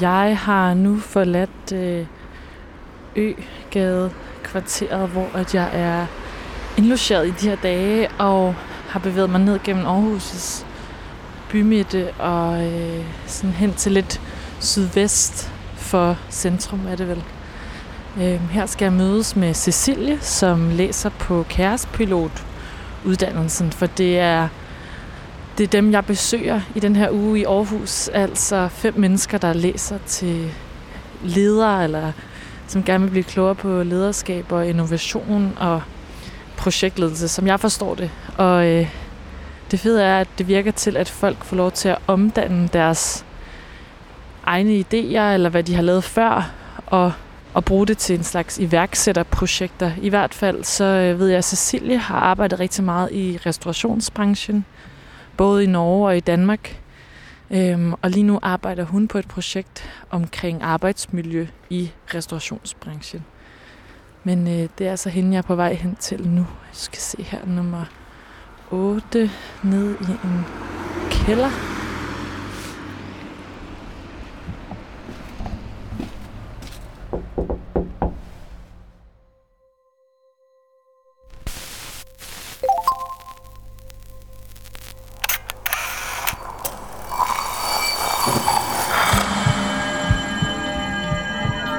Jeg har nu forladt øh, Øgade kvarteret, hvor at jeg er indlogeret i de her dage, og har bevæget mig ned gennem Aarhus' bymidte og øh, sådan hen til lidt sydvest for centrum er det vel. Øh, her skal jeg mødes med Cecilie, som læser på kærespilotuddannelsen, for det er, det er dem, jeg besøger i den her uge i Aarhus. Altså fem mennesker, der læser til ledere, eller som gerne vil blive klogere på lederskab og innovation og projektledelse, som jeg forstår det. Og øh, det fede er, at det virker til, at folk får lov til at omdanne deres egne idéer, eller hvad de har lavet før, og, og bruge det til en slags iværksætterprojekter. I hvert fald så øh, ved jeg, at Cecilie har arbejdet rigtig meget i restaurationsbranchen, både i Norge og i Danmark. Øhm, og lige nu arbejder hun på et projekt omkring arbejdsmiljø i restaurationsbranchen. Men øh, det er altså hende, jeg er på vej hen til nu. Jeg skal se her nummer 8 ned i en kælder.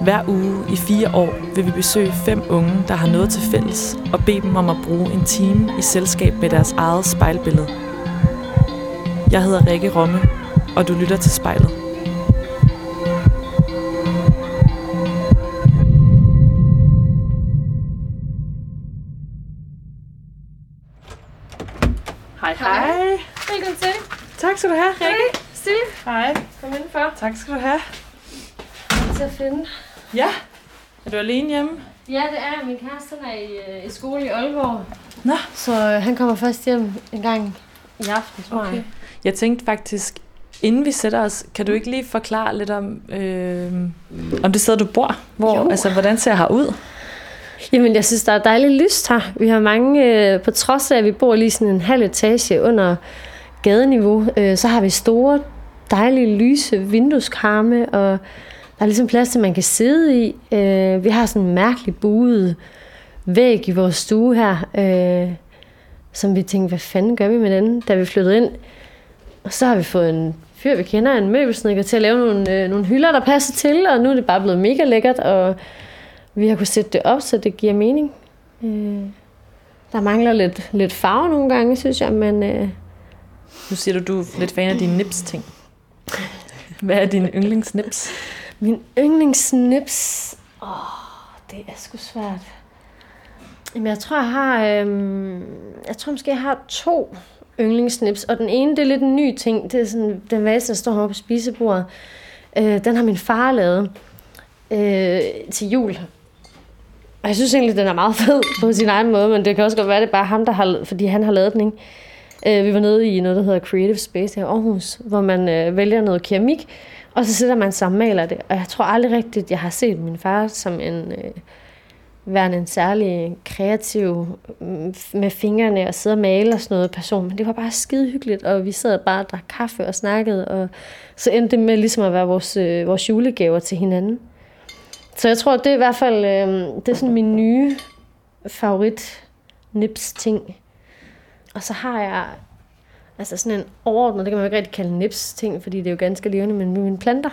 Hver uge i fire år vil vi besøge fem unge, der har noget til fælles, og bede dem om at bruge en time i selskab med deres eget spejlbillede. Jeg hedder Rikke Romme, og du lytter til spejlet. Hej, hej. Velkommen til. Tak skal du have, Rikke. Hej, Stine. Hej. Kom indenfor. Tak skal du have. Til at finde. Ja. Er du alene hjemme? Ja, det er min kæreste, er i, øh, i skole i Aalborg. Nå. Så øh, han kommer først hjem en gang i aften, tror Okay. jeg. Jeg tænkte faktisk, inden vi sætter os, kan du ikke lige forklare lidt om, øh, om det sted, du bor? Hvor, Jo. altså, hvordan ser her ud? Jamen, jeg synes, der er dejligt lyst her. Vi har mange, øh, på trods af, at vi bor lige sådan en halv etage under gadeniveau, øh, så har vi store, dejlige, lyse vindueskarme, og der er ligesom plads til, man kan sidde i. Øh, vi har sådan en mærkelig buet væg i vores stue her, øh, som vi tænkte, hvad fanden gør vi med den, da vi flyttede ind. Og så har vi fået en fyr, vi kender, en møbelsnikker, til at lave nogle, øh, nogle hylder, der passer til, og nu er det bare blevet mega lækkert, og vi har kunnet sætte det op, så det giver mening. Øh, der mangler lidt, lidt farve nogle gange, synes jeg, men øh, Nu siger du, du er lidt fan af dine nips-ting. Hvad er din yndlingsnips? Min yndlingssnips, åh, det er sgu svært. Jamen, jeg tror, jeg har, Øhm, jeg tror måske, jeg har to yndlingssnips, og den ene, det er lidt en ny ting, det er sådan, den vase, der står heroppe på spisebordet. Øh, den har min far lavet øh, til jul. Og jeg synes egentlig, den er meget fed på sin egen måde, men det kan også godt være, det er bare ham, der har fordi han har lavet den, ikke? Øh, vi var nede i noget, der hedder Creative Space her i Aarhus, hvor man øh, vælger noget keramik, og så sidder man sammen og maler det. Og jeg tror aldrig rigtigt, jeg har set min far som en... Øh, værende en særlig kreativ mm, med fingrene og sidde og male og sådan noget person, men det var bare skide hyggeligt, og vi sad bare og drak kaffe og snakkede, og så endte det med ligesom at være vores, øh, vores julegaver til hinanden. Så jeg tror, det er i hvert fald øh, det er sådan min nye favorit nips ting. Og så har jeg altså sådan en overordnet, det kan man jo ikke rigtig kalde nips ting, fordi det er jo ganske levende, men mine planter.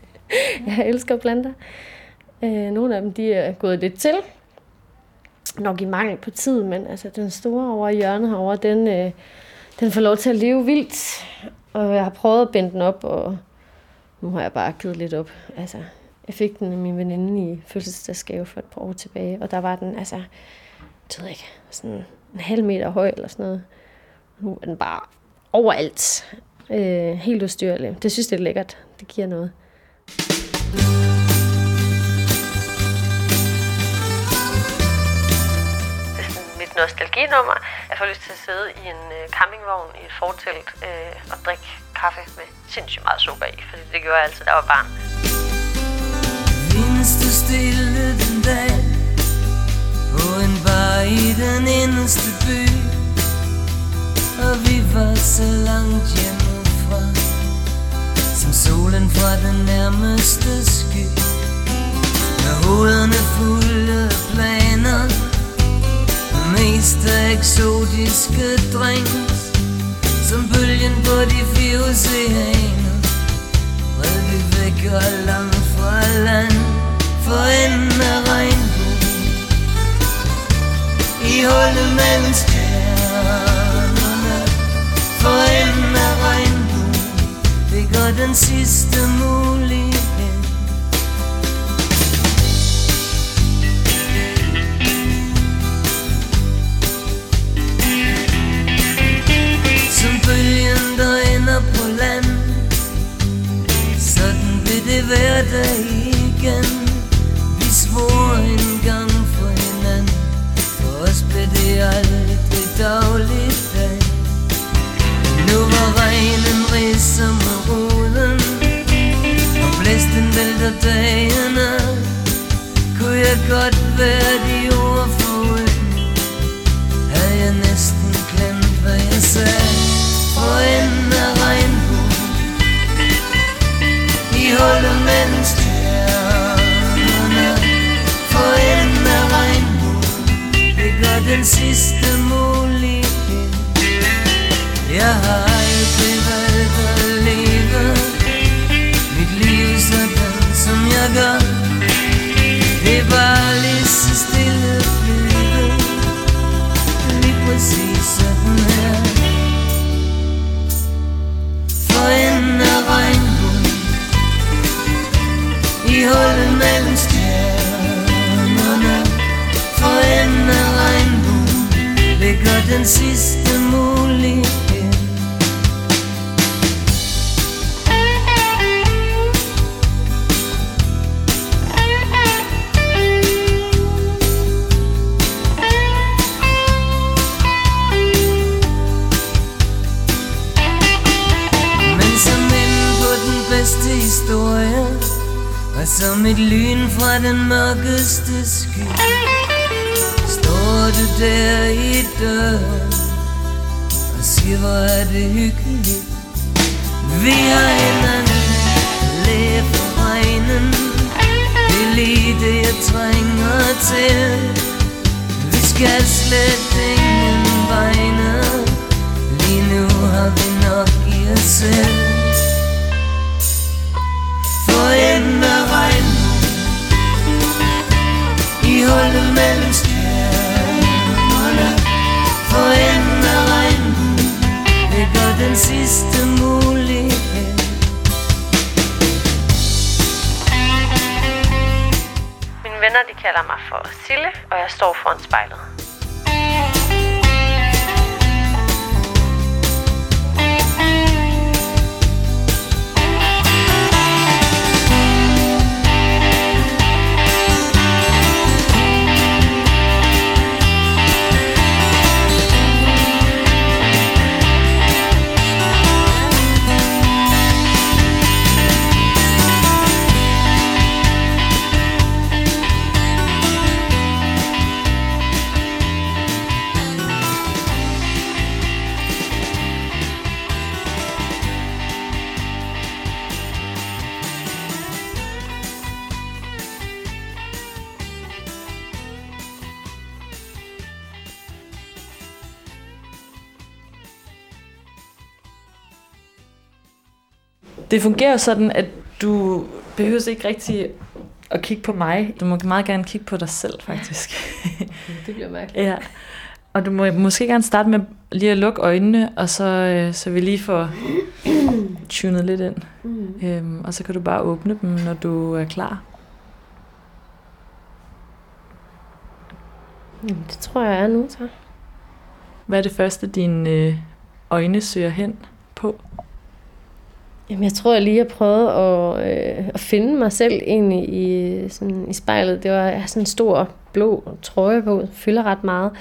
jeg elsker planter. Øh, nogle af dem, de er gået lidt til. Nok i mangel på tid, men altså den store over i hjørnet herovre, den, øh, den får lov til at leve vildt. Og jeg har prøvet at binde den op, og nu har jeg bare givet lidt op. Altså, jeg fik den af min veninde i fødselsdagsgave for et par år tilbage, og der var den, altså, det ved jeg ikke, sådan en halv meter høj eller sådan noget. Nu er den bare overalt. Øh, helt ustyrlig. Det synes jeg er lækkert. Det giver noget. Mit nostalginummer er for lyst til at sidde i en øh, campingvogn i et fortelt øh, og drikke kaffe med sindssygt meget sukker i, fordi det gjorde jeg altid, da jeg var barn. Så langt hjemmefra Som solen fra den nærmeste sky. Med hovederne fulde planer. Og mest af eksotiske drinks Som bølgen på de fire oceaner. Red vi væk og langt fra land. For enden af regnbuen. I hullet mellem stjernerne for enden af regnbuen Ligger den sidste mulighed. Som bølgen der ender på land. Sådan blev det hverdag igen. Vi svor en gang for hinanden. For os blev det aldrig dagligt. Kunne jeg Det fungerer sådan, at du behøver ikke rigtig at kigge på mig. Du må meget gerne kigge på dig selv, faktisk. Det bliver mærkeligt. ja. Og du må måske gerne starte med lige at lukke øjnene, og så, øh, så vi lige får tunet lidt ind. Mm. Øhm, og så kan du bare åbne dem, når du er klar. Det tror jeg er nu, så. Hvad er det første, dine øh, øjne søger hen på? Jamen, jeg tror, jeg lige har prøvet at, øh, at finde mig selv egentlig i, sådan, i spejlet. Det var, jeg sådan en stor blå trøje på, fylder ret meget.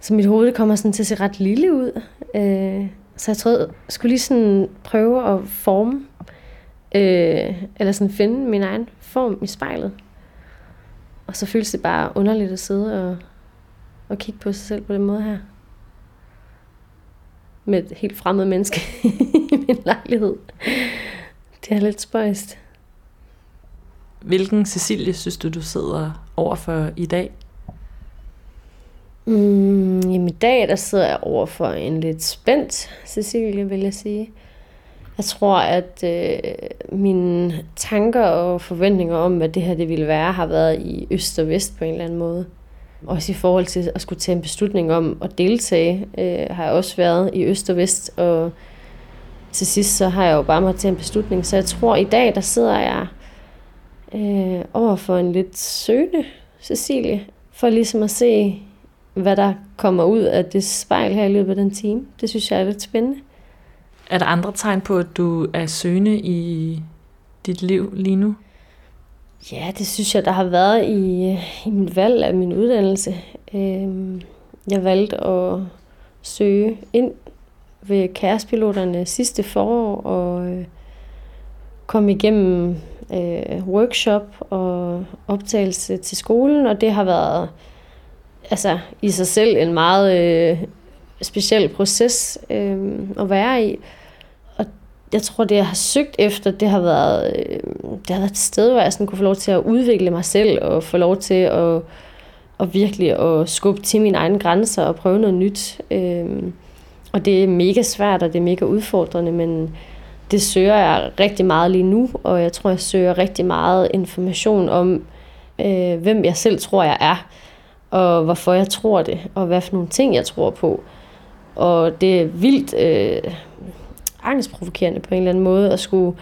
så mit hoved kommer sådan til at se ret lille ud. Øh, så jeg troede, jeg skulle lige sådan prøve at forme, øh, eller sådan finde min egen form i spejlet. Og så føles det bare underligt at sidde og, og kigge på sig selv på den måde her. Med et helt fremmed menneske i min lejlighed. Det er lidt spøjst. Hvilken Cecilie synes du, du sidder overfor i dag? Mm, jamen i dag, der sidder jeg over for en lidt spændt Cecilie, vil jeg sige. Jeg tror, at øh, mine tanker og forventninger om, hvad det her det ville være, har været i øst og vest på en eller anden måde. Også i forhold til at skulle tage en beslutning om at deltage, øh, har jeg også været i øst og vest. Og til sidst så har jeg jo bare måttet tage en beslutning. Så jeg tror, at i dag, der sidder jeg øh, over for en lidt søgende Cecilie, for ligesom at se, hvad der kommer ud af det spejl her i løbet af den time. Det synes jeg er lidt spændende. Er der andre tegn på, at du er søgende i dit liv lige nu? Ja, det synes jeg, der har været i, i min valg af min uddannelse. Øhm, jeg valgte at søge ind ved kærespiloterne sidste forår og øh, kom igennem øh, workshop og optagelse til skolen, og det har været altså, i sig selv en meget øh, speciel proces øh, at være i. Jeg tror, det jeg har søgt efter, det har været, øh, det har været et sted, hvor jeg sådan kunne få lov til at udvikle mig selv og få lov til at, at virkelig at skubbe til mine egne grænser og prøve noget nyt. Øh, og det er mega svært, og det er mega udfordrende, men det søger jeg rigtig meget lige nu, og jeg tror, jeg søger rigtig meget information om, øh, hvem jeg selv tror, jeg er, og hvorfor jeg tror det, og hvad for nogle ting, jeg tror på. Og det er vildt øh, angstprovokerende på en eller anden måde at skulle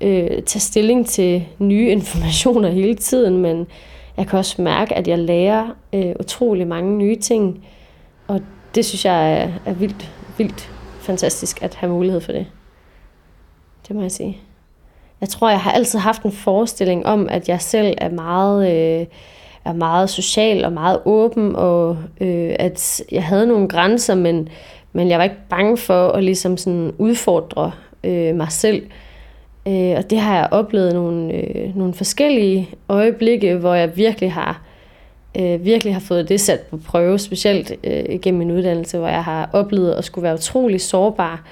øh, tage stilling til nye informationer hele tiden, men jeg kan også mærke, at jeg lærer øh, utrolig mange nye ting, og det synes jeg er, er vildt, vildt fantastisk at have mulighed for det. Det må jeg sige. Jeg tror, jeg har altid haft en forestilling om, at jeg selv er meget, øh, er meget social og meget åben, og øh, at jeg havde nogle grænser, men, men jeg var ikke bange for at ligesom sådan udfordre øh, mig selv. Øh, og det har jeg oplevet nogle, øh, nogle forskellige øjeblikke, hvor jeg virkelig har øh, virkelig har fået det sat på prøve, specielt øh, gennem min uddannelse, hvor jeg har oplevet at skulle være utrolig sårbar,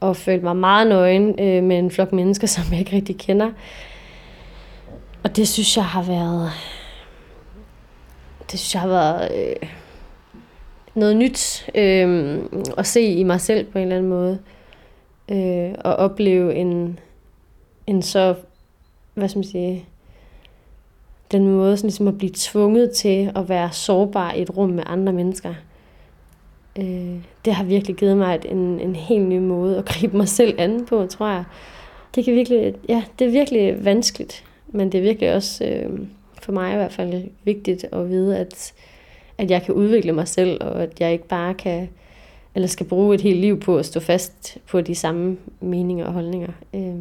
og følt mig meget nøgen øh, med en flok mennesker, som jeg ikke rigtig kender. Og det synes jeg har været... Det synes jeg har været øh, noget nyt øh, at se i mig selv på en eller anden måde. Øh, og opleve en, en så, hvad skal man sige, den måde sådan ligesom at blive tvunget til at være sårbar i et rum med andre mennesker øh, det har virkelig givet mig et, en, en helt ny måde at gribe mig selv an på, tror jeg. Det, kan virkelig, ja, det er virkelig vanskeligt, men det er virkelig også øh, for mig i hvert fald vigtigt at vide, at, at jeg kan udvikle mig selv, og at jeg ikke bare kan eller skal bruge et helt liv på at stå fast på de samme meninger og holdninger. Øh,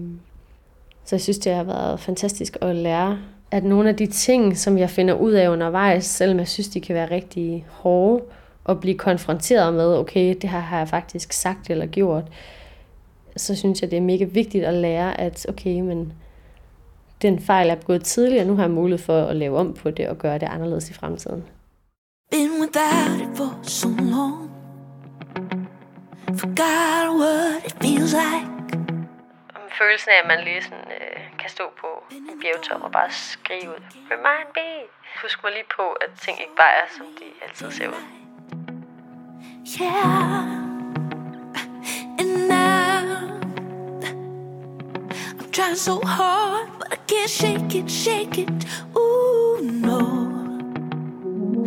så jeg synes, det har været fantastisk at lære, at nogle af de ting, som jeg finder ud af undervejs, selvom jeg synes, de kan være rigtig hårde, at blive konfronteret med, okay, det her har jeg faktisk sagt eller gjort, så synes jeg, det er mega vigtigt at lære, at okay, men den fejl er gået tidligere, nu har jeg mulighed for at lave om på det og gøre det anderledes i fremtiden. Been without it for so long Forgot what it feels like Følelsen af, at man lige sådan, øh, kan stå på en bjergtop og bare skrive ud Remind me Husk mig lige på, at ting ikke bare er, som de altid ser ud. Yeah. And now I'm trying so hard, but I can't shake it, shake it. Ooh, no.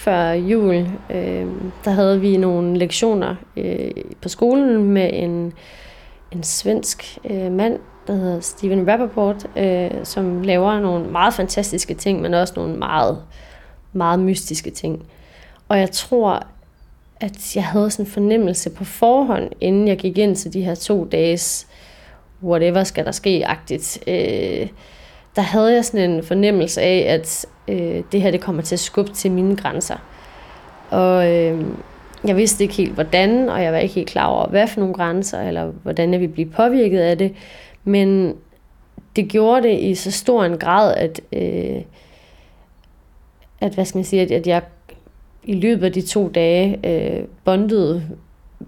Før jul, øh, der havde vi nogle lektioner øh, på skolen med en en svensk øh, mand, der hedder Steven Rappaport, øh, som laver nogle meget fantastiske ting, men også nogle meget, meget mystiske ting. Og jeg tror, at jeg havde sådan en fornemmelse på forhånd, inden jeg gik ind til de her to dages whatever skal der ske-agtigt. Øh, der havde jeg sådan en fornemmelse af, at øh, det her det kommer til at skubbe til mine grænser. Og øh, jeg vidste ikke helt hvordan, og jeg var ikke helt klar over, hvad for nogle grænser, eller hvordan jeg ville blive påvirket af det. Men det gjorde det i så stor en grad, at, øh, at, hvad skal man sige, at, at jeg i løbet af de to dage øh, bondede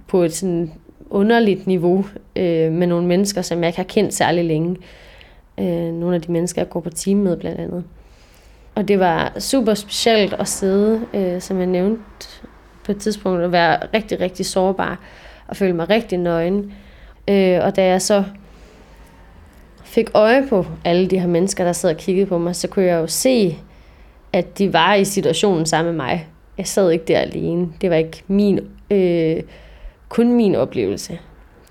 på et sådan underligt niveau øh, med nogle mennesker, som jeg ikke har kendt særlig længe. Øh, nogle af de mennesker, jeg går på team med blandt andet. Og det var super specielt at sidde, øh, som jeg nævnte på et tidspunkt, og være rigtig, rigtig sårbar og føle mig rigtig nøgen. Øh, og da jeg så fik øje på alle de her mennesker, der sad og kiggede på mig, så kunne jeg jo se, at de var i situationen sammen med mig. Jeg sad ikke der alene. Det var ikke min, øh, kun min oplevelse.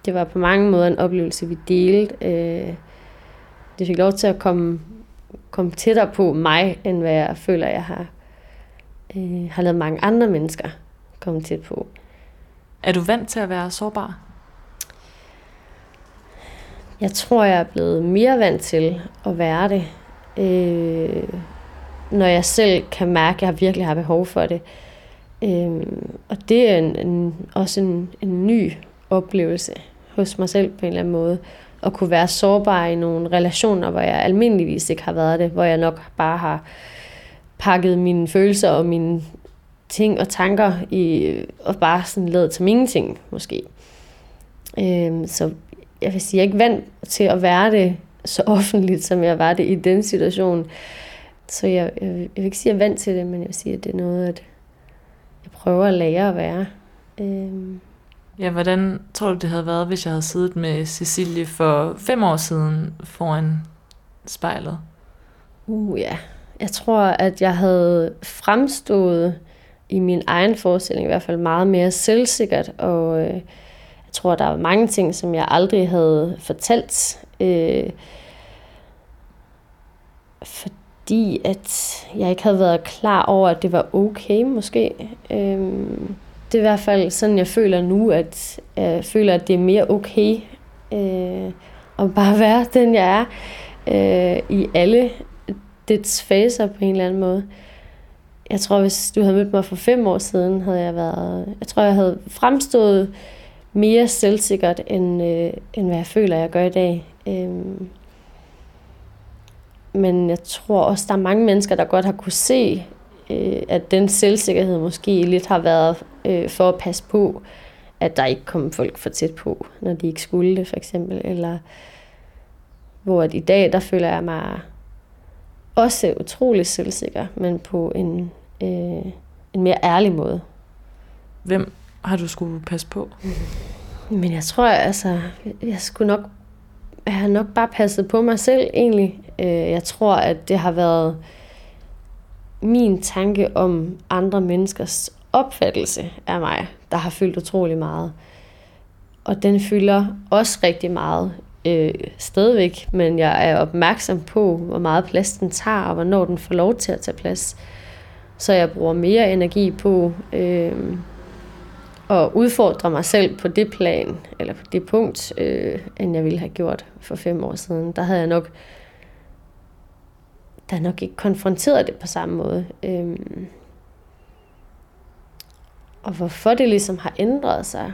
Det var på mange måder en oplevelse, vi delte. Øh, det fik lov til at komme, komme tættere på mig, end hvad jeg føler, jeg har, øh, har lavet mange andre mennesker komme tæt på. Er du vant til at være sårbar? Jeg tror, jeg er blevet mere vant til at være det, øh, når jeg selv kan mærke, at jeg virkelig har behov for det. Øh, og det er en, en, også en, en ny oplevelse hos mig selv på en eller anden måde. At kunne være sårbar i nogle relationer, hvor jeg almindeligvis ikke har været det. Hvor jeg nok bare har pakket mine følelser og mine ting og tanker i, og bare sådan lavet til mine ting, måske. Øh, så jeg vil sige, jeg er ikke vant til at være det så offentligt, som jeg var det i den situation. Så jeg, jeg, jeg vil ikke sige, at jeg er vant til det, men jeg vil sige, at det er noget, at jeg prøver at lære at være. Øhm. Ja, hvordan tror du, det havde været, hvis jeg havde siddet med Cecilie for fem år siden foran spejlet? Uh ja, jeg tror, at jeg havde fremstået i min egen forestilling i hvert fald meget mere selvsikkert, og øh, jeg tror, der var mange ting, som jeg aldrig havde fortalt, øh, fordi at jeg ikke havde været klar over, at det var okay måske. Øh, det er i hvert fald sådan, jeg føler nu, at jeg føler, at det er mere okay øh, at bare være den, jeg er øh, i alle dets faser på en eller anden måde. Jeg tror, hvis du havde mødt mig for fem år siden, havde jeg været... Jeg tror, jeg havde fremstået mere selvsikkert, end, øh, end hvad jeg føler, jeg gør i dag. Øh, men jeg tror også, der er mange mennesker, der godt har kunne se, øh, at den selvsikkerhed måske lidt har været øh, for at passe på, at der ikke kom folk for tæt på, når de ikke skulle det, for eksempel. Eller hvor at i dag, der føler jeg mig også utrolig selvsikker, men på en, øh, en mere ærlig måde. Hvem har du skulle passe på? Men jeg tror, altså, jeg skulle nok, jeg har nok bare passet på mig selv egentlig. Øh, jeg tror, at det har været min tanke om andre menneskers opfattelse af mig, der har fyldt utrolig meget. Og den fylder også rigtig meget øh, stadigvæk, men jeg er opmærksom på, hvor meget plads den tager, og hvornår den får lov til at tage plads. Så jeg bruger mere energi på øh, at udfordre mig selv på det plan, eller på det punkt, øh, end jeg ville have gjort for fem år siden. Der havde jeg nok, der nok ikke konfronteret det på samme måde. Øh, og hvorfor det ligesom har ændret sig,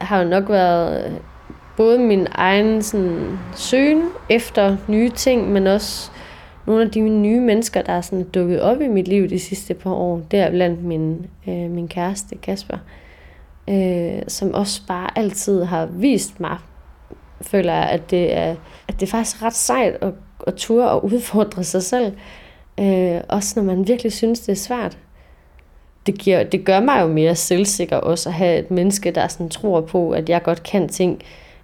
har jo nok været øh, både min egen sådan, søgen efter nye ting, men også nogle af de nye mennesker, der er sådan dukket op i mit liv de sidste par år. Det er blandt min, øh, min kæreste Kasper, øh, som også bare altid har vist mig, føler jeg, at det er, at det er faktisk ret sejt at, at ture og udfordre sig selv. Øh, også når man virkelig synes, det er svært. Det, giver, det gør mig jo mere selvsikker også at have et menneske, der sådan tror på, at jeg godt kan ting,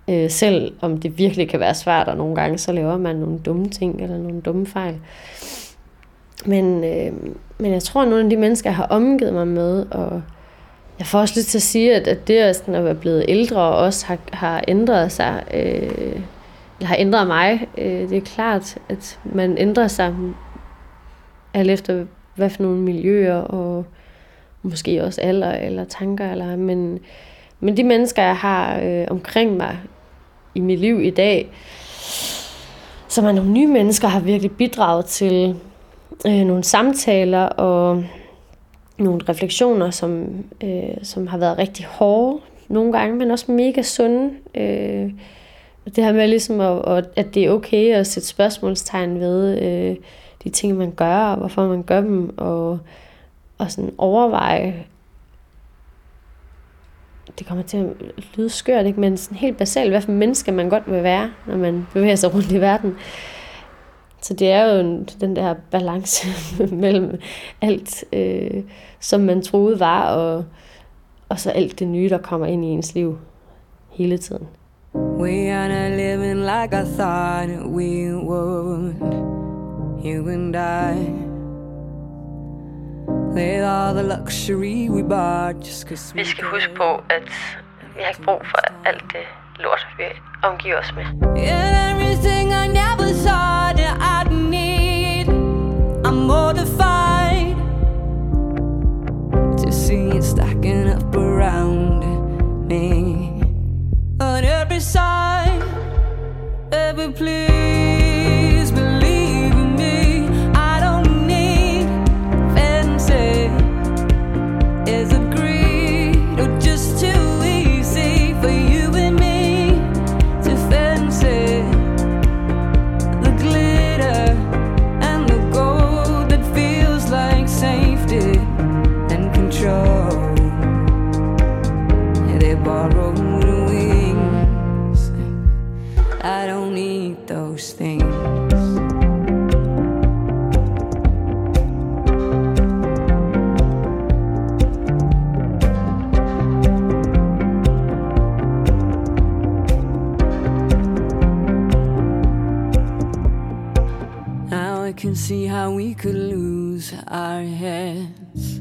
Øh, selv om det virkelig kan være svært, og nogle gange så laver man nogle dumme ting eller nogle dumme fejl. Men, øh, men jeg tror, at nogle af de mennesker, jeg har omgivet mig med, og jeg får også lyst til at sige, at, at det at, sådan at være blevet ældre også har, har ændret sig, øh, eller har ændret mig. Øh, det er klart, at man ændrer sig alt efter, hvad for nogle miljøer, og måske også alder eller tanker. Eller, men, men de mennesker, jeg har øh, omkring mig, i mit liv i dag, som er nogle nye mennesker, har virkelig bidraget til øh, nogle samtaler og nogle refleksioner, som, øh, som har været rigtig hårde nogle gange, men også mega sunde. Øh, det her med ligesom, at, at det er okay at sætte spørgsmålstegn ved øh, de ting, man gør, og hvorfor man gør dem, og, og sådan overveje, det kommer til at lyde skørt, ikke? men sådan helt basalt, hvad for menneske man godt vil være, når man bevæger sig rundt i verden. Så det er jo den der balance mellem alt, øh, som man troede var, og, og så alt det nye, der kommer ind i ens liv hele tiden. We are not living like I thought we would, you and I. Vi skal huske på, at vi har ikke brug for alt det lort, vi omgiver os med. Everything I never thought that I'd need I'm mortified To see it stacking up around me On every side Every place see how we could lose our heads,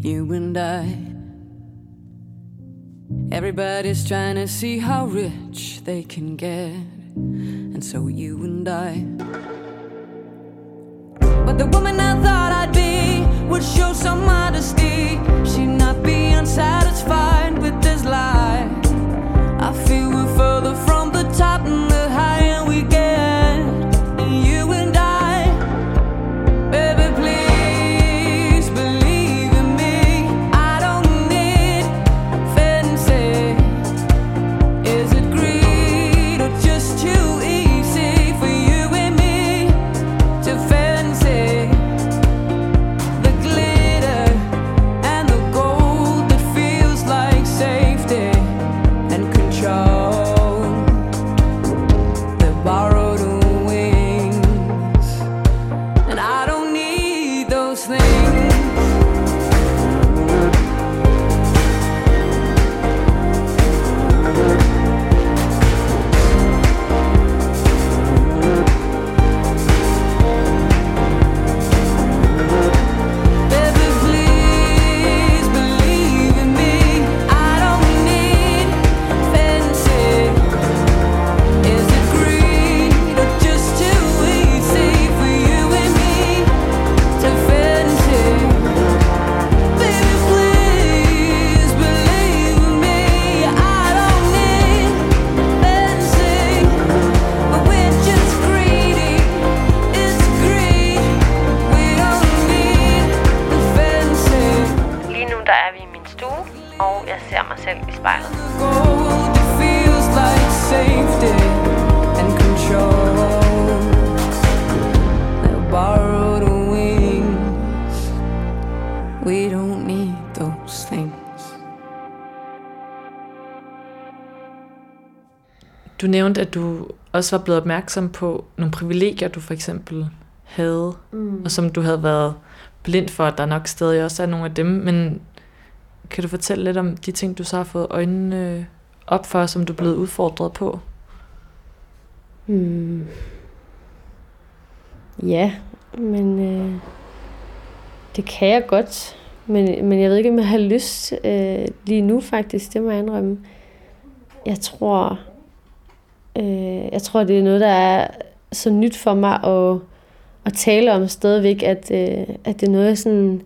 you and I. Everybody's trying to see how rich they can get, and so you and I. But the woman I thought I'd be would show some modesty. She'd not be unsatisfied Du nævnte, at du også var blevet opmærksom på nogle privilegier, du for eksempel havde, mm. og som du havde været blind for, at der nok stadig også er nogle af dem, men kan du fortælle lidt om de ting, du så har fået øjnene op for, som du er blevet udfordret på? Hmm. Ja, men øh, det kan jeg godt. Men, men jeg ved ikke, om jeg har lyst øh, lige nu faktisk, det må jeg indrømme. Jeg tror, øh, jeg tror, det er noget, der er så nyt for mig at, at tale om stadigvæk, at, øh, at det er noget, jeg sådan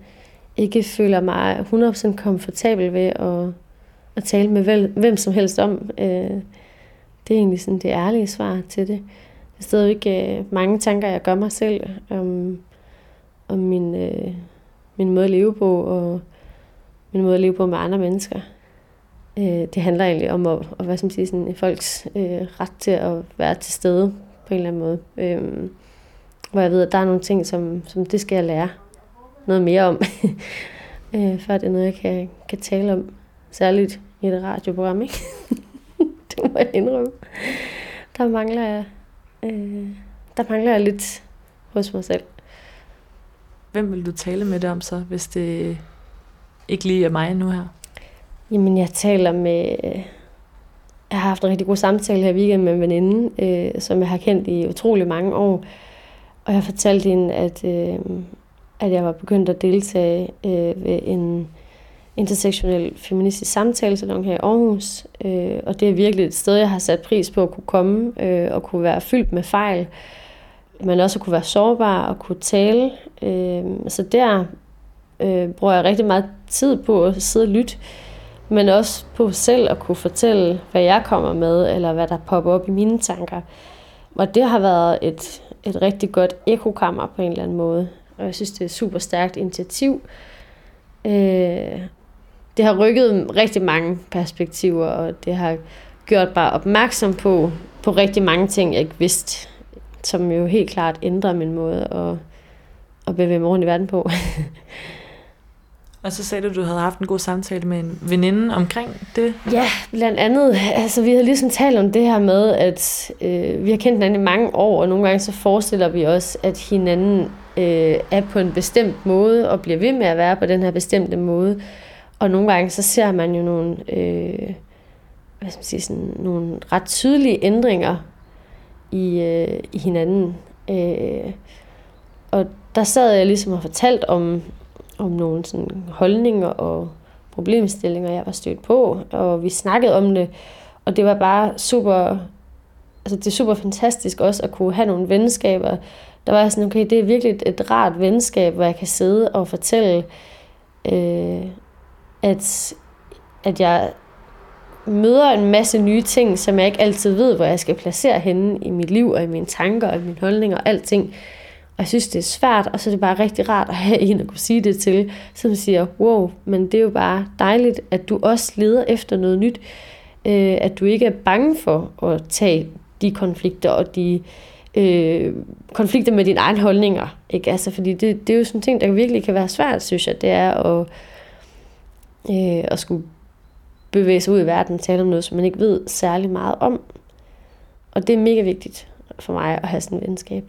ikke føler mig 100% komfortabel ved at, at tale med vel, hvem som helst om. Øh, det er egentlig sådan det ærlige svar til det. Der er stadigvæk øh, mange tanker, jeg gør mig selv om, om min, øh, min måde at leve på, og min måde at leve på med andre mennesker. Øh, det handler egentlig om at, at hvad skal man sige, sådan, folks øh, ret til at være til stede på en eller anden måde. Øh, hvor jeg ved, at der er nogle ting, som, som det skal jeg lære noget mere om, øh, før det er noget, jeg kan, kan tale om. Særligt i et radioprogram, ikke? det må jeg indrømme. Der mangler jeg, øh, der mangler jeg lidt hos mig selv. Hvem vil du tale med det om så, hvis det ikke lige er mig nu her? Jamen, jeg taler med... Øh, jeg har haft en rigtig god samtale her i weekenden med en veninde, øh, som jeg har kendt i utrolig mange år. Og jeg fortalte hende, at, øh, at jeg var begyndt at deltage øh, ved en intersektionel feministisk samtalesalon her i Aarhus. Øh, og det er virkelig et sted, jeg har sat pris på at kunne komme øh, og kunne være fyldt med fejl. Men også at kunne være sårbar og kunne tale. Øh, så der øh, bruger jeg rigtig meget tid på at sidde og lytte. Men også på selv at kunne fortælle, hvad jeg kommer med, eller hvad der popper op i mine tanker. Og det har været et, et rigtig godt ekokammer på en eller anden måde. Og jeg synes, det er et super stærkt initiativ. Øh, det har rykket rigtig mange perspektiver, og det har gjort bare opmærksom på, på rigtig mange ting, jeg ikke vidste, som jo helt klart ændrer min måde at, at bevæge mig rundt i verden på. Og så sagde du, at du havde haft en god samtale med en veninde omkring det. Ja, blandt andet. Altså, vi har ligesom talt om det her med, at øh, vi har kendt hinanden i mange år, og nogle gange så forestiller vi os, at hinanden øh, er på en bestemt måde, og bliver ved med at være på den her bestemte måde. Og nogle gange så ser man jo nogle, øh, hvad skal man sige, sådan, nogle ret tydelige ændringer i, øh, i hinanden. Øh, og der sad jeg ligesom og fortalt om, om nogle sådan holdninger og problemstillinger, jeg var stødt på, og vi snakkede om det, og det var bare super, altså det er super fantastisk også at kunne have nogle venskaber. Der var sådan, okay, det er virkelig et rart venskab, hvor jeg kan sidde og fortælle, øh, at, at jeg møder en masse nye ting, som jeg ikke altid ved, hvor jeg skal placere henne i mit liv og i mine tanker og i mine holdninger og alting. Og jeg synes, det er svært, og så er det bare rigtig rart at have en at kunne sige det til, som siger, wow, men det er jo bare dejligt, at du også leder efter noget nyt. Øh, at du ikke er bange for at tage de konflikter og de øh, konflikter med dine egne holdninger. Ikke? Altså, fordi det, det er jo sådan en ting, der virkelig kan være svært, synes jeg. Det er at, øh, at skulle bevæge sig ud i verden og tale om noget, som man ikke ved særlig meget om. Og det er mega vigtigt for mig at have sådan et venskab.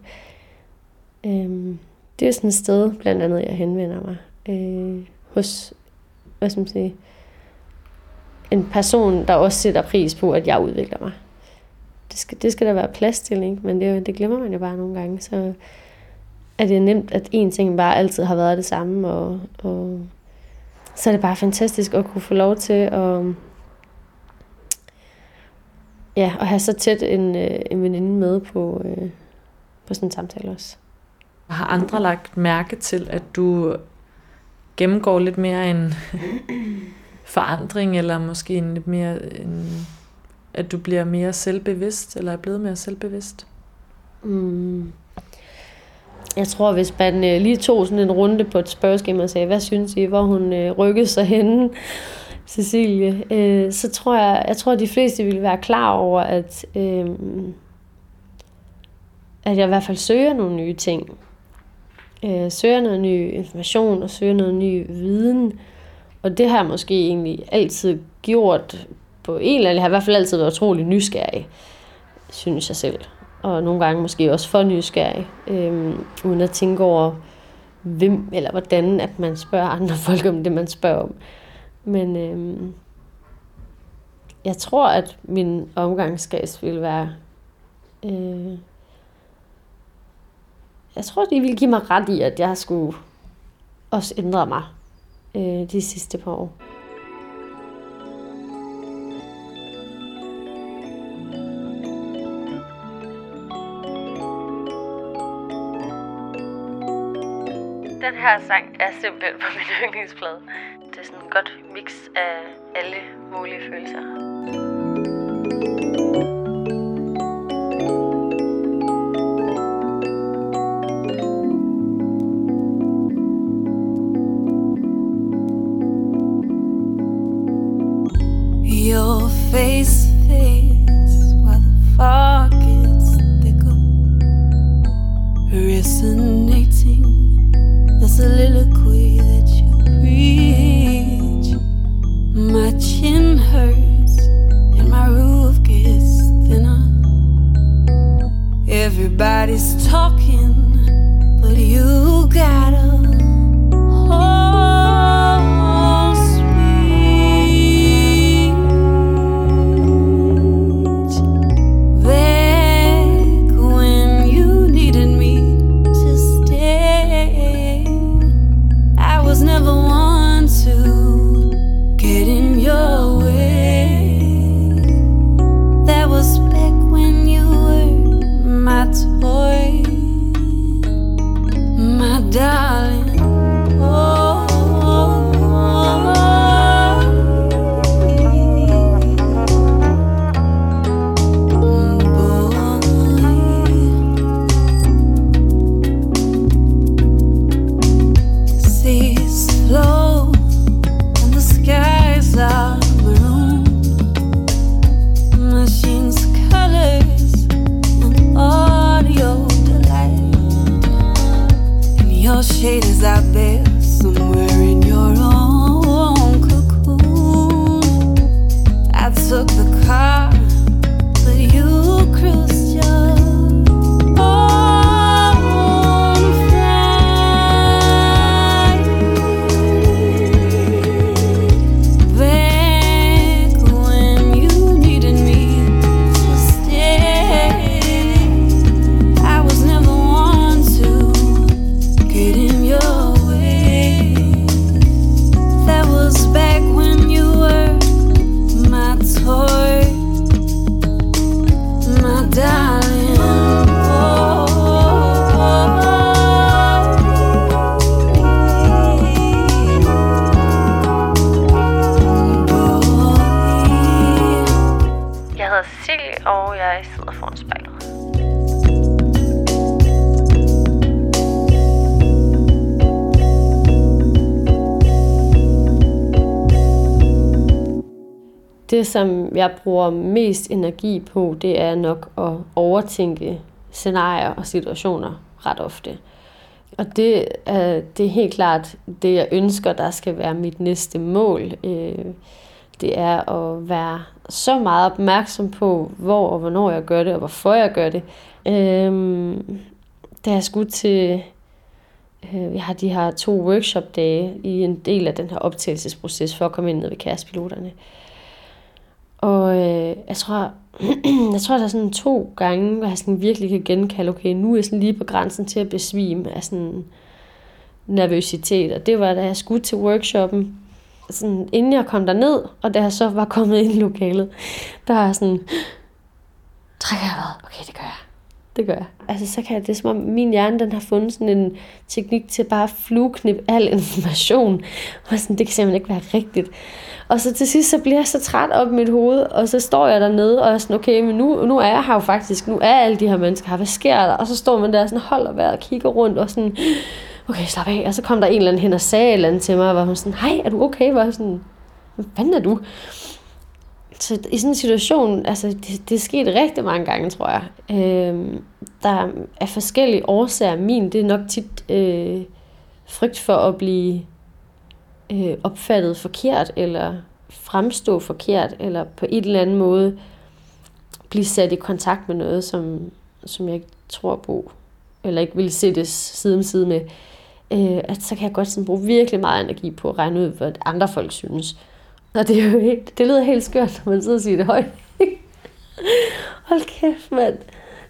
Øhm, det er sådan et sted, blandt andet, jeg henvender mig øh, hos, hvad skal man sige, en person, der også sætter pris på, at jeg udvikler mig. Det skal, det skal der være plads til, ikke? men det, det glemmer man jo bare nogle gange. Så er det nemt, at en ting bare altid har været det samme, og, og så er det bare fantastisk at kunne få lov til at, ja, at have så tæt en, øh, en veninde med på, øh, på sådan en samtale også. Har andre lagt mærke til, at du gennemgår lidt mere en forandring, eller måske en lidt mere, en, at du bliver mere selvbevidst, eller er blevet mere selvbevidst? Mm. Jeg tror, hvis man øh, lige tog sådan en runde på et spørgeskema og sagde, hvad synes I, hvor hun øh, rykkede sig henne, Cecilie, øh, så tror jeg, jeg tror, at de fleste ville være klar over, at, øh, at jeg i hvert fald søger nogle nye ting. Øh, søger noget ny information og søger noget ny viden. Og det har jeg måske egentlig altid gjort på en eller anden, jeg har i hvert fald altid været utrolig nysgerrig, synes jeg selv og nogle gange måske også for nysgerrig, øh, uden at tænke over, hvem eller hvordan, at man spørger andre folk om det, man spørger om. Men øh, jeg tror, at min omgangskreds vil være... Øh, jeg tror, de vil give mig ret i, at jeg skulle også ændre mig øh, de sidste par år. Den her sang er simpelthen på min yndlingsplade. Det er sådan et godt mix af alle mulige følelser. Som jeg bruger mest energi på, det er nok at overtænke scenarier og situationer ret ofte. Og det er, det er helt klart det, jeg ønsker, der skal være mit næste mål. Øh, det er at være så meget opmærksom på, hvor og hvornår jeg gør det, og hvorfor jeg gør det. Øh, da jeg skulle til Øh, vi har de her to workshop-dage i en del af den her optagelsesproces for at komme ind ved kærespiloterne. Og øh, jeg tror, jeg tror, der er sådan to gange, hvor jeg sådan virkelig kan genkalde, okay, nu er jeg sådan lige på grænsen til at besvime af sådan nervøsitet. Og det var, da jeg skulle til workshoppen, sådan, inden jeg kom ned, og da jeg så var kommet ind i lokalet, der er sådan, trækker jeg vejret? Okay, det gør jeg det gør jeg. Altså, så kan jeg, det er som om min hjerne, den har fundet sådan en teknik til bare at flueknippe al information. Og sådan, det kan simpelthen ikke være rigtigt. Og så til sidst, så bliver jeg så træt op i mit hoved, og så står jeg dernede, og er sådan, okay, men nu, nu er jeg her jo faktisk, nu er alle de her mennesker her, hvad sker der? Og så står man der sådan, holder vejret og kigger rundt, og sådan, okay, slap af. Og så kom der en eller anden hen og sagde et eller andet til mig, og var sådan, hej, er du okay? Var sådan, hvad fanden er du? Så i sådan en situation, altså det, det er sket rigtig mange gange, tror jeg. Øh, der er forskellige årsager. Min, det er nok tit øh, frygt for at blive øh, opfattet forkert, eller fremstå forkert, eller på et eller anden måde blive sat i kontakt med noget, som, som jeg ikke tror på, eller ikke vil sættes side om side med. Øh, at så kan jeg godt sådan bruge virkelig meget energi på at regne ud, hvad andre folk synes. Og det, er jo helt, det lyder helt skørt, når man sidder og siger det højt. Hold kæft, mand.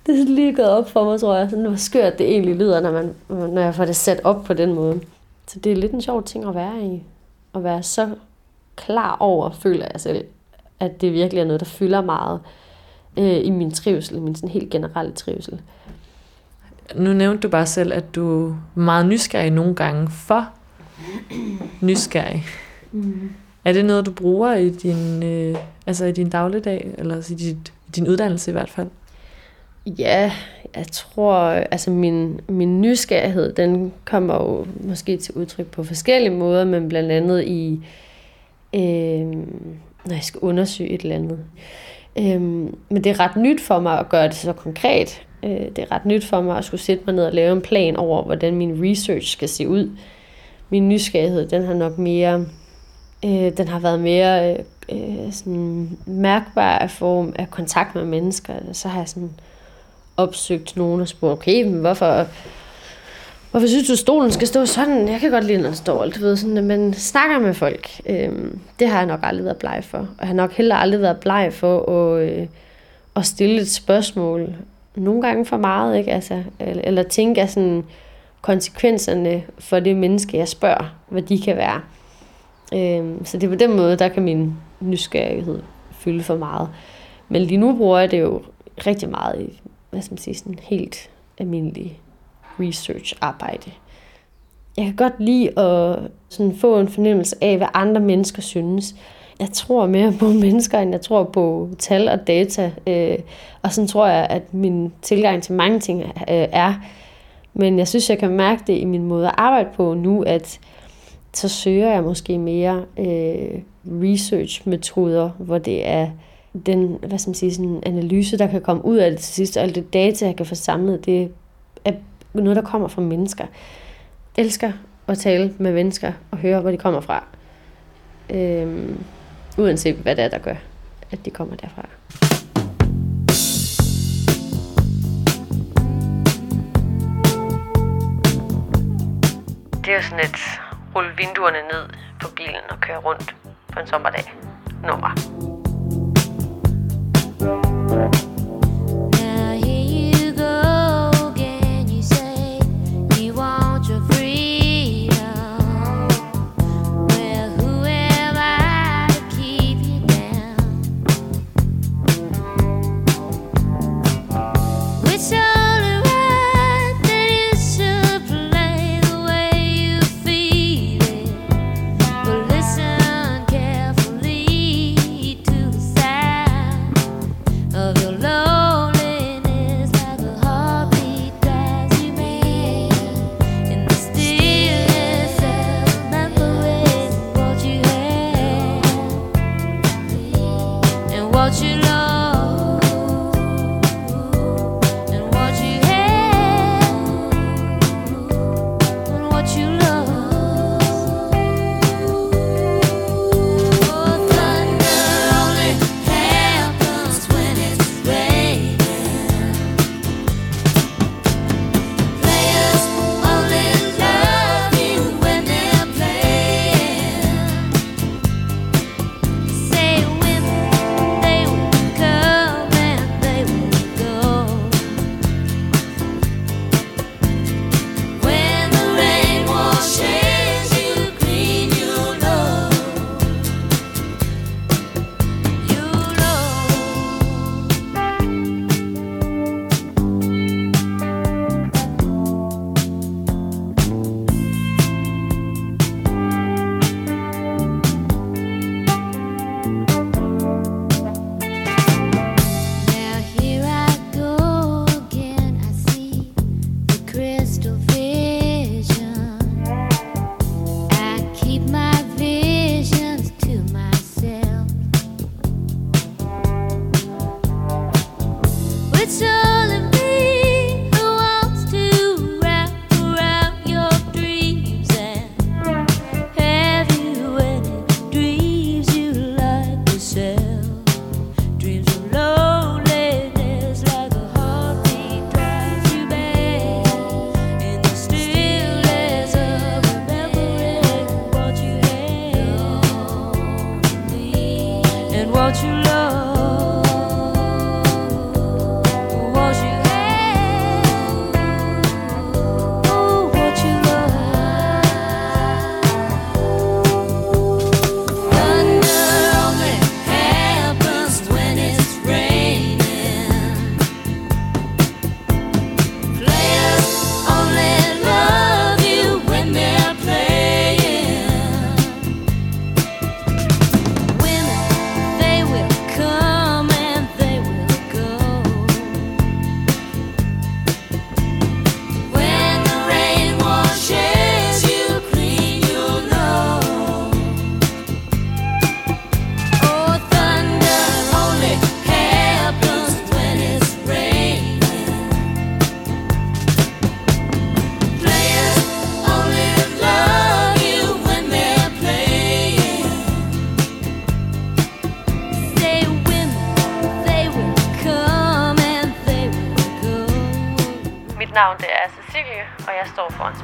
Det er lige gået op for mig, tror jeg. Sådan, hvor skørt det egentlig lyder, når, man, når jeg får det sat op på den måde. Så det er lidt en sjov ting at være i. At være så klar over, føler jeg selv, at det virkelig er noget, der fylder meget øh, i min trivsel, min sådan helt generelle trivsel. Nu nævnte du bare selv, at du er meget nysgerrig nogle gange for nysgerrig. Mm. Er det noget, du bruger i din, øh, altså i din dagligdag, eller i dit, din uddannelse i hvert fald? Ja, jeg tror, altså min, min nysgerrighed, den kommer jo måske til udtryk på forskellige måder, men blandt andet i, øh, når jeg skal undersøge et eller andet. Øh, men det er ret nyt for mig at gøre det så konkret. Øh, det er ret nyt for mig at skulle sætte mig ned og lave en plan over, hvordan min research skal se ud. Min nysgerrighed, den har nok mere Øh, den har været mere øh, øh, sådan mærkbar af form af kontakt med mennesker. Så har jeg sådan opsøgt nogen og spurgt, okay, men hvorfor, hvorfor synes du, at stolen skal stå sådan? Jeg kan godt lide, når den står, du ved, sådan, men snakker med folk. Øh, det har jeg nok aldrig været bleg for. Og jeg har nok heller aldrig været bleg for at, øh, at stille et spørgsmål. Nogle gange for meget, ikke? Altså, eller, eller tænke af sådan konsekvenserne for det menneske, jeg spørger, hvad de kan være. Øh, så det er på den måde, der kan min nysgerrighed fylde for meget. Men lige nu bruger jeg det jo rigtig meget i, hvad skal man sige, sådan helt almindelig research-arbejde. Jeg kan godt lide at sådan få en fornemmelse af, hvad andre mennesker synes. Jeg tror mere på mennesker, end jeg tror på tal og data. Øh, og sådan tror jeg, at min tilgang til mange ting øh, er. Men jeg synes, jeg kan mærke det i min måde at arbejde på nu, at så søger jeg måske mere øh, research-metoder, hvor det er den hvad skal man sige, sådan analyse, der kan komme ud af det til sidst, og alt det data, jeg kan få samlet, det er noget, der kommer fra mennesker. Jeg elsker at tale med mennesker og høre, hvor de kommer fra. Øh, uanset hvad det er, der gør, at de kommer derfra. Det er jo sådan et rulle vinduerne ned på bilen og køre rundt på en sommerdag. Nummer. thank you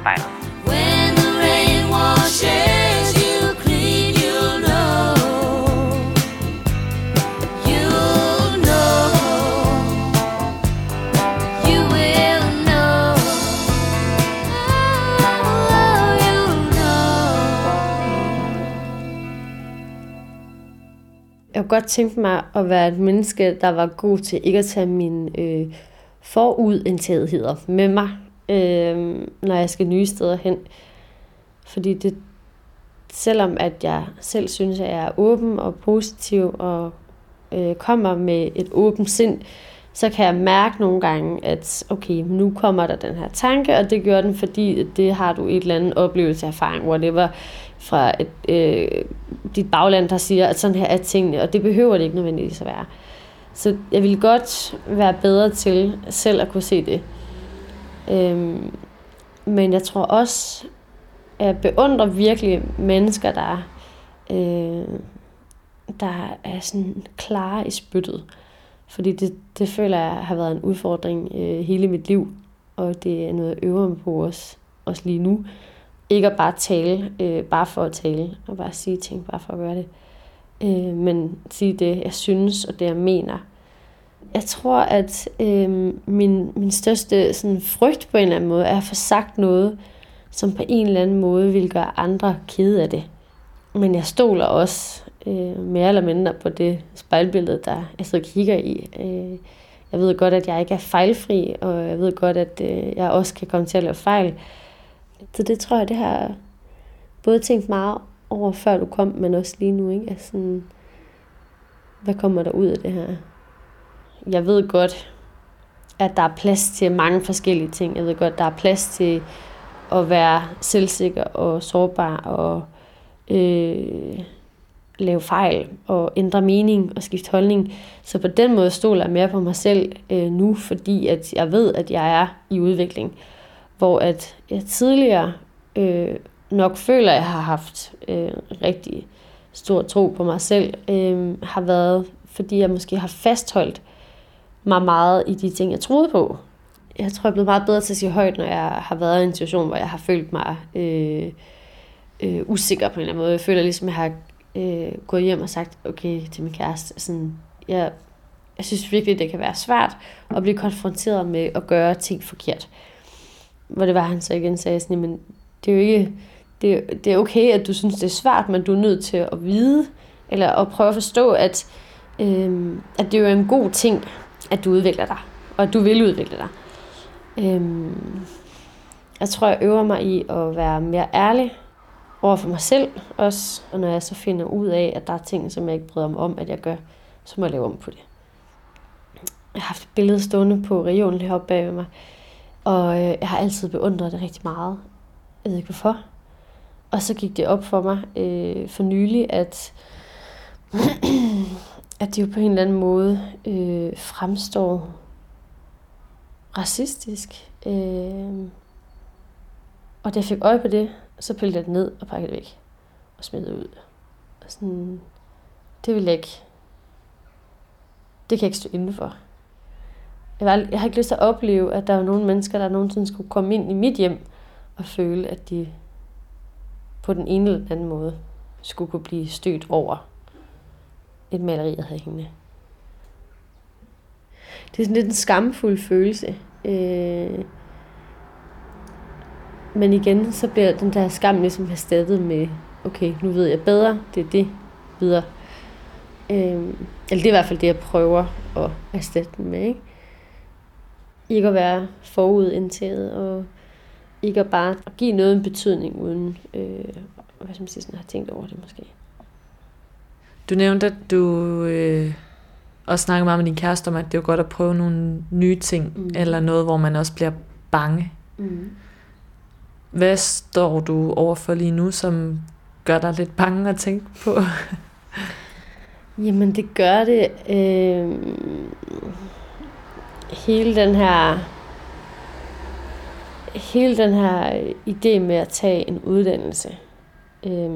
står foran spejlet. When the rain washes you clean, you'll know. You'll know. You will know. Oh, you'll know. Jeg kunne godt tænke mig at være et menneske, der var god til ikke at tage mine øh, forudindtagetheder med mig, øh, når jeg skal nye steder hen. Fordi det, selvom at jeg selv synes, at jeg er åben og positiv og øh, kommer med et åbent sind, så kan jeg mærke nogle gange, at okay, nu kommer der den her tanke, og det gør den, fordi det har du et eller andet oplevelse, erfaring, whatever, fra et, øh, dit bagland, der siger, at sådan her er tingene, og det behøver det ikke nødvendigvis at være. Så jeg ville godt være bedre til selv at kunne se det. Øhm, men jeg tror også, at jeg beundrer virkelig mennesker, der, øh, der er sådan klare i spyttet. Fordi det, det føler jeg har været en udfordring øh, hele mit liv, og det er noget, jeg øver mig på også, også lige nu. Ikke at bare tale, øh, bare for at tale, og bare sige ting, bare for at gøre det. Øh, men sige det, jeg synes, og det, jeg mener. Jeg tror, at øh, min, min største sådan, frygt på en eller anden måde, er at få sagt noget, som på en eller anden måde vil gøre andre kede af det. Men jeg stoler også øh, mere eller mindre på det spejlbillede, der jeg sidder og kigger i. Øh, jeg ved godt, at jeg ikke er fejlfri, og jeg ved godt, at øh, jeg også kan komme til at lave fejl. Så det tror jeg, det har både tænkt meget over, før du kom, men også lige nu. Ikke? Altså, sådan, hvad kommer der ud af det her? Jeg ved godt, at der er plads til mange forskellige ting. Jeg ved godt, der er plads til at være selvsikker og sårbar og øh, lave fejl og ændre mening og skifte holdning. Så på den måde stoler jeg mere på mig selv øh, nu, fordi at jeg ved, at jeg er i udvikling. Hvor at jeg tidligere øh, nok føler, at jeg har haft øh, rigtig stor tro på mig selv, øh, har været, fordi jeg måske har fastholdt mig meget i de ting, jeg troede på. Jeg tror, jeg er blevet meget bedre til at sige højt, når jeg har været i en situation, hvor jeg har følt mig øh, øh, usikker på en eller anden måde. Jeg føler ligesom, jeg har øh, gået hjem og sagt, okay, til min kæreste, sådan, jeg, jeg synes virkelig, det kan være svært at blive konfronteret med at gøre ting forkert. Hvor det var, han så igen sagde sådan, men det er jo ikke, det, det er okay, at du synes, det er svært, men du er nødt til at vide, eller at prøve at forstå, at, øh, at det er jo en god ting, at du udvikler dig, og at du vil udvikle dig. Øhm, jeg tror, jeg øver mig i at være mere ærlig over for mig selv også, og når jeg så finder ud af, at der er ting, som jeg ikke bryder mig om, at jeg gør, så må jeg lave om på det. Jeg har haft et billede stående på regionen heroppe bag ved mig, og øh, jeg har altid beundret det rigtig meget. Jeg ved ikke hvorfor. Og så gik det op for mig øh, for nylig, at, at det jo på en eller anden måde øh, fremstår racistisk. Øh, og da jeg fik øje på det, så pillede jeg det ned og pakkede det væk. Og smed det ud. Og sådan, det vil jeg ikke. Det kan jeg ikke stå indenfor. Jeg, var, jeg har ikke lyst til at opleve, at der er nogle mennesker, der nogensinde skulle komme ind i mit hjem og føle, at de på den ene eller den anden måde skulle kunne blive stødt over et maleri, jeg havde hængende. Det er sådan lidt en skamfuld følelse. Øh, men igen, så bliver den der skam ligesom erstattet med, okay, nu ved jeg bedre, det er det videre. Øh, eller det er i hvert fald det, jeg prøver at erstatte den med, ikke? Ikke at være forudindtaget, og ikke at bare give noget en betydning, uden, øh, hvad skal man sige, sådan, have tænkt over det måske. Du nævnte, at du øh, også snakkede meget med din kæreste om, at det er jo godt at prøve nogle nye ting, Mm. mm. eller noget, hvor man også bliver bange. Mm. Hvad står du overfor lige nu, som gør dig lidt bange at tænke på? Jamen, det gør det. Øh, hele den her hele den her idé med at tage en uddannelse. Øh, jeg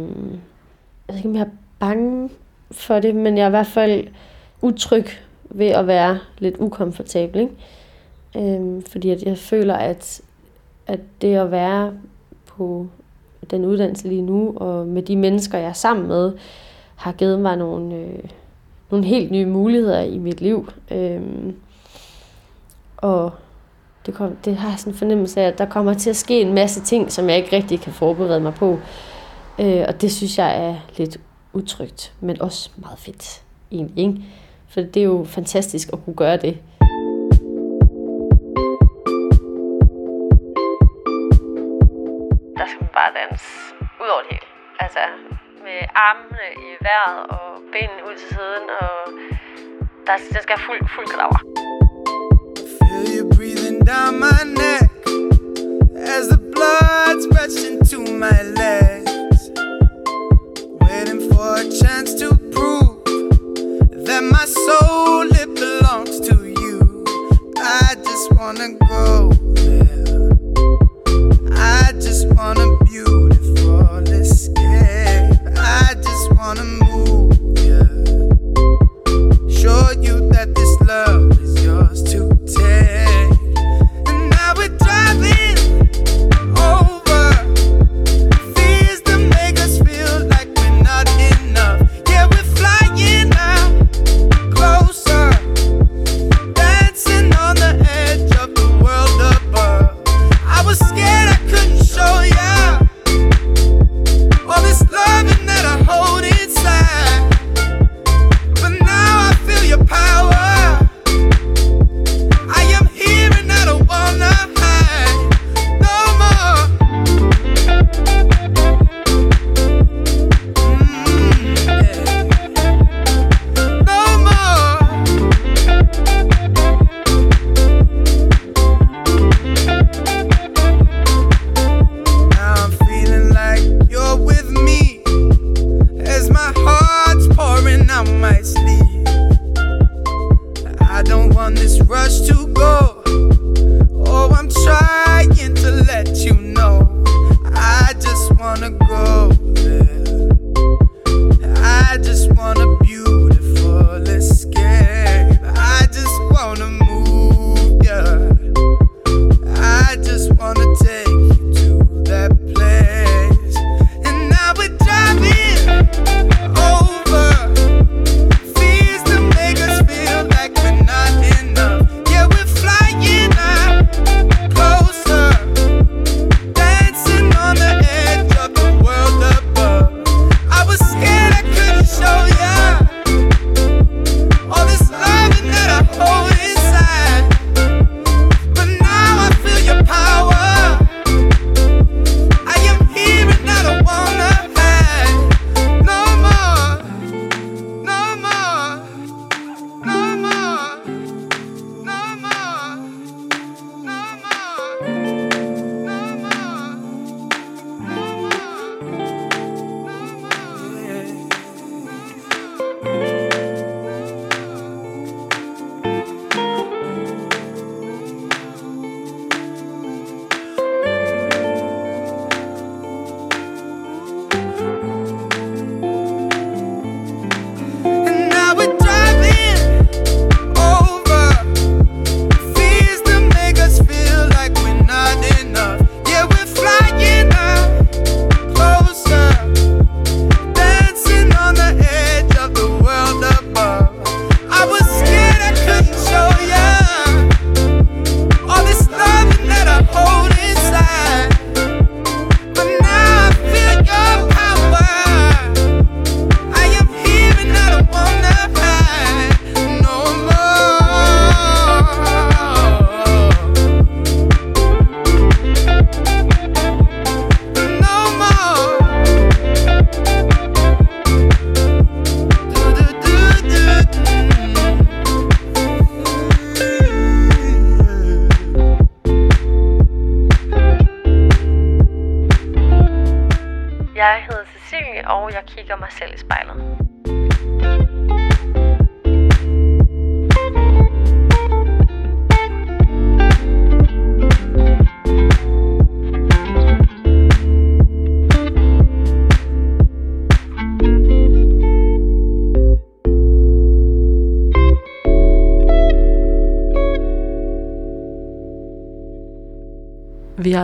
ved ikke, om jeg er bange for det, men jeg er i hvert fald utryg ved at være lidt ukomfortabel. Ikke? Øhm, fordi at jeg føler, at at det at være på den uddannelse lige nu, og med de mennesker, jeg er sammen med, har givet mig nogle, øh, nogle helt nye muligheder i mit liv. Øhm, og det, kom, det har jeg sådan en fornemmelse af, at der kommer til at ske en masse ting, som jeg ikke rigtig kan forberede mig på. Øh, og det synes jeg er lidt utrygt, men også meget fedt egentlig. Ikke? For det er jo fantastisk at kunne gøre det. Der skal man bare danse ud over det hele. Altså med armene i vejret og benene ud til siden, og der, der skal fuld, fuld kadaver. Feel you breathing down my neck as the blood's rushing to my legs. For a chance to prove that my soul it belongs to you. I just wanna go there. I just want beautiful escape. I just wanna move. Show you that this love is yours to take.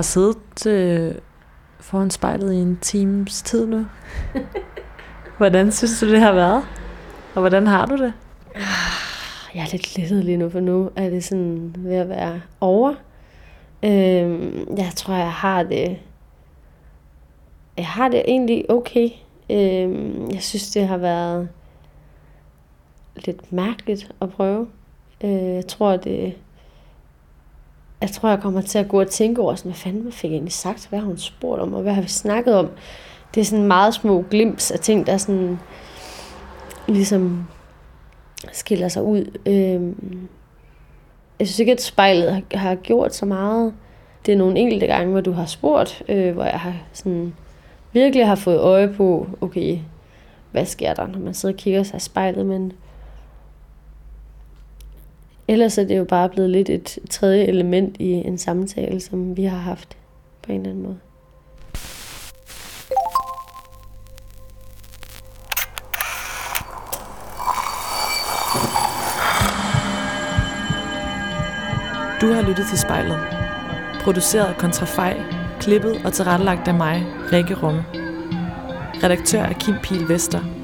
Siddet øh, foran spejlet i en times tid nu. hvordan synes du, det har været? Og hvordan har du det? Jeg er lidt lettet lige nu, for nu er det sådan ved at være over. Øhm, jeg tror, jeg har det... Jeg har det egentlig okay. Øhm, jeg synes, det har været lidt mærkeligt at prøve. Øh, jeg tror, det... Jeg tror, jeg kommer til at gå og tænke over, sådan, hvad fanden fik jeg egentlig sagt? Hvad har hun spurgt om, og hvad har vi snakket om? Det er sådan meget små glimps af ting, der sådan ligesom skiller sig ud. Øhm, jeg synes ikke, at spejlet har, har gjort så meget. Det er nogle enkelte gange, hvor du har spurgt, øh, hvor jeg har sådan virkelig har fået øje på, okay, hvad sker der, når man sidder og kigger sig i spejlet, men ellers er det jo bare blevet lidt et tredje element i en samtale, som vi har haft på en eller anden måde. Du har lyttet til spejlet. Produceret af Kontrafej, klippet og tilrettelagt af mig, Rikke Rumme. Redaktør er Kim Pil Vester.